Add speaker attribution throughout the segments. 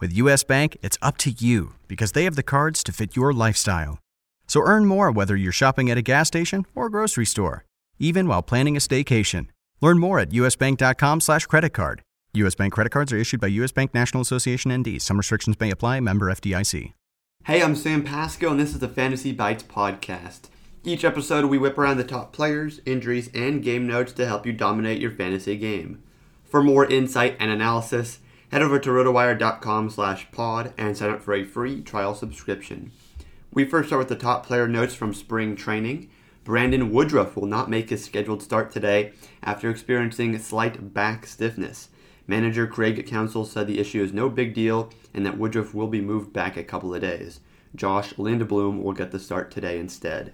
Speaker 1: With US Bank, it's up to you because they have the cards to fit your lifestyle. So earn more whether you're shopping at a gas station or grocery store, even while planning a staycation. Learn more at usbank.com slash credit card. U.S. Bank credit cards are issued by U.S. Bank National Association ND. Some restrictions may apply. Member FDIC.
Speaker 2: Hey, I'm Sam Pasco, and this is the Fantasy Bites podcast. Each episode, we whip around the top players, injuries, and game notes to help you dominate your fantasy game. For more insight and analysis, head over to rotowire.com slash pod and sign up for a free trial subscription. We first start with the top player notes from spring training. Brandon Woodruff will not make his scheduled start today after experiencing slight back stiffness. Manager Craig Counsell said the issue is no big deal and that Woodruff will be moved back a couple of days. Josh Lindblom will get the start today instead.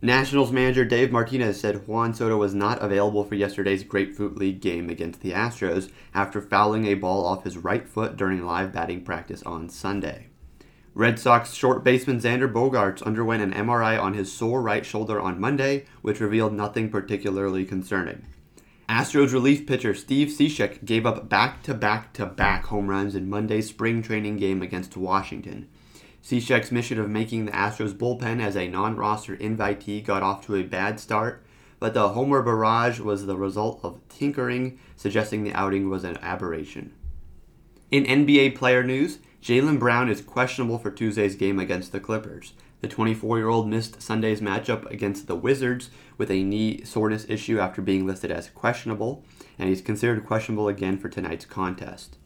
Speaker 2: Nationals manager Dave Martinez said Juan Soto was not available for yesterday's Grapefruit League game against the Astros after fouling a ball off his right foot during live batting practice on Sunday. Red Sox short baseman Xander Bogaerts underwent an MRI on his sore right shoulder on Monday, which revealed nothing particularly concerning. Astros relief pitcher Steve Cishek gave up back to back to back home runs in Monday's spring training game against Washington. Cishek's mission of making the Astros bullpen as a non roster invitee got off to a bad start, but the homer barrage was the result of tinkering, suggesting the outing was an aberration. In NBA player news, Jaylen Brown is questionable for Tuesday's game against the Clippers. The 24 year old missed Sunday's matchup against the Wizards with a knee soreness issue after being listed as questionable, and he's considered questionable again for tonight's contest.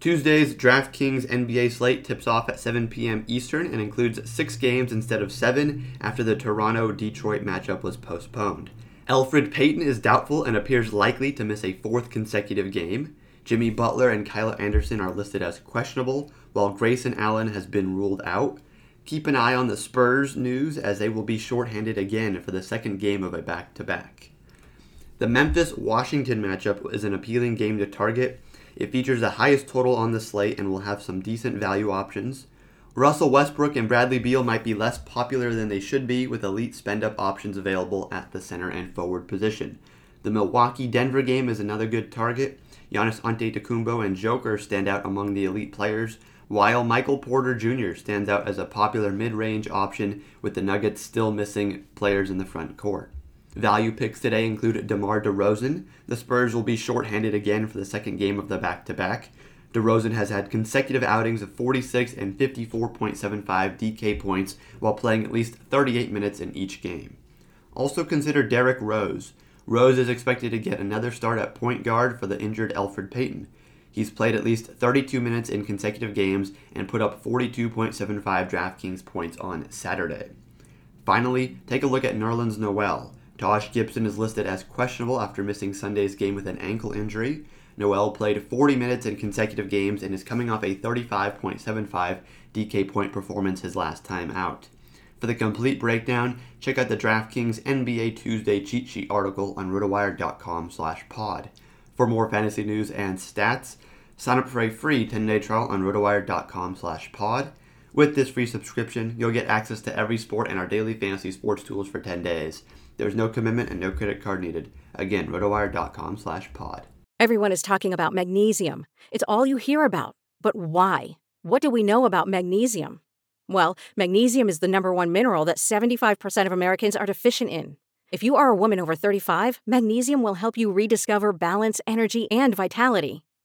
Speaker 2: Tuesday's DraftKings NBA slate tips off at 7 p.m. Eastern and includes six games instead of seven after the Toronto Detroit matchup was postponed. Elfrid Payton is doubtful and appears likely to miss a fourth consecutive game. Jimmy Butler and Kyle Anderson are listed as questionable, while Grayson Allen has been ruled out. Keep an eye on the Spurs news as they will be shorthanded again for the second game of a back to back. The Memphis Washington matchup is an appealing game to target it features the highest total on the slate and will have some decent value options. Russell Westbrook and Bradley Beal might be less popular than they should be with elite spend up options available at the center and forward position. The Milwaukee Denver game is another good target. Giannis Antetokounmpo and Joker stand out among the elite players, while Michael Porter Jr. stands out as a popular mid range option with the Nuggets still missing players in the front court. Value picks today include DeMar DeRozan. The Spurs will be shorthanded again for the second game of the back to back. DeRozan has had consecutive outings of 46 and 54.75 DK points while playing at least 38 minutes in each game. Also consider Derrick Rose. Rose is expected to get another start at point guard for the injured Elfrid Payton. He's played at least 32 minutes in consecutive games and put up 42.75 DraftKings points on Saturday. Finally, take a look at Nerlens Noel. Josh Gibson is listed as questionable after missing Sunday's game with an ankle injury. Noel played 40 minutes in consecutive games and is coming off a 35.75 DK point performance his last time out. For the complete breakdown, check out the DraftKings NBA Tuesday cheat sheet article on rotowire.com/pod. For more fantasy news and stats, sign up for a free 10-day trial on rotowire.com/pod. With this free subscription, you'll get access to every sport and our daily fantasy sports tools for 10 days. There's no commitment and no credit card needed. Again, rotowire.com slash pod.
Speaker 3: Everyone is talking about magnesium. It's all you hear about. But why? What do we know about magnesium? Well, magnesium is the number one mineral that 75% of Americans are deficient in. If you are a woman over 35, magnesium will help you rediscover balance, energy, and vitality.